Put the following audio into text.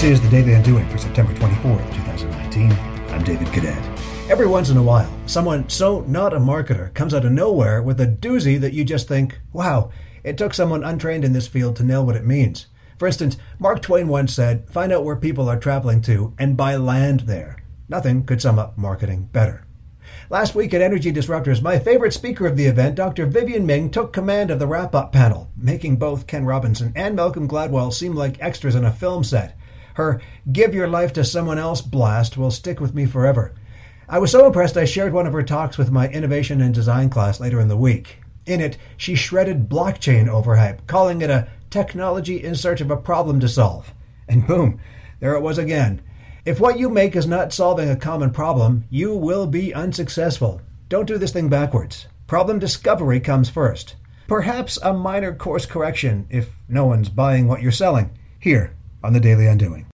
This is the Daily Undoing for September 24th, 2019. I'm David Cadet. Every once in a while, someone so not a marketer comes out of nowhere with a doozy that you just think, wow, it took someone untrained in this field to nail what it means. For instance, Mark Twain once said, find out where people are traveling to and buy land there. Nothing could sum up marketing better. Last week at Energy Disruptors, my favorite speaker of the event, Dr. Vivianne Ming, took command of the wrap up panel, making both Ken Robinson and Malcolm Gladwell seem like extras in a film set. Her Give Your Life to Someone Else blast will stick with me forever. I was so impressed I shared one of her talks with my innovation and design class later in the week. In it, she shredded blockchain overhype, calling it a technology in search of a problem to solve. And boom, there it was again. If what you make is not solving a common problem, you will be unsuccessful. Don't do this thing backwards. Problem discovery comes first. Perhaps a minor course correction if no one's buying what you're selling. Here on the Daily Undoing.